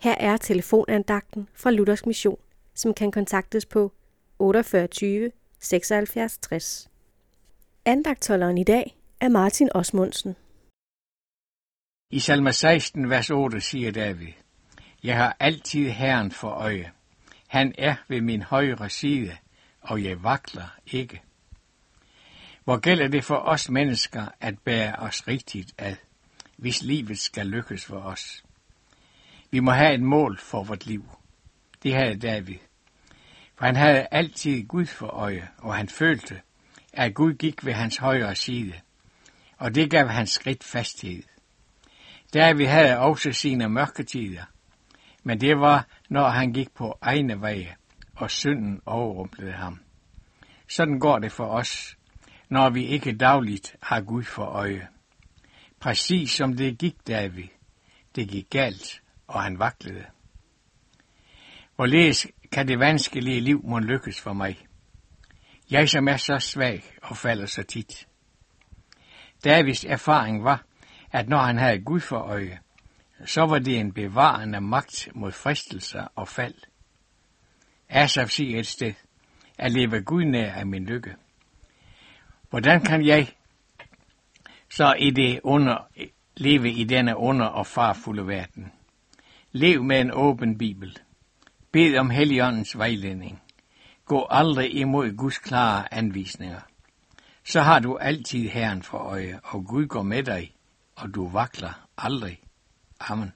Her er telefonandagten fra Luthers Mission, som kan kontaktes på 48 76 60. Andagtholderen i dag er Martin Osmundsen. I salme 16, vers 8 siger David, Jeg har altid Herren for øje. Han er ved min højre side, og jeg vakler ikke. Hvor gælder det for os mennesker at bære os rigtigt ad, hvis livet skal lykkes for os? Vi må have et mål for vort liv. Det havde David. For han havde altid Gud for øje, og han følte, at Gud gik ved hans højre side. Og det gav hans skridt fasthed. David havde også sine mørketider, men det var, når han gik på egne veje, og synden overrumplede ham. Sådan går det for os, når vi ikke dagligt har Gud for øje. Præcis som det gik David. Det gik galt, og han vaklede. Hvorledes kan det vanskelige liv må lykkes for mig? Jeg som er så svag og falder så tit. Davids erfaring var, at når han havde Gud for øje, så var det en bevarende magt mod fristelser og fald. Asaf siger et sted, at leve Gud nær af min lykke. Hvordan kan jeg så i det under, leve i denne under- og farfulde verden? Lev med en åben bibel. Bed om Helligåndens vejledning. Gå aldrig imod Guds klare anvisninger. Så har du altid Herren for øje, og Gud går med dig, og du vakler aldrig. Amen.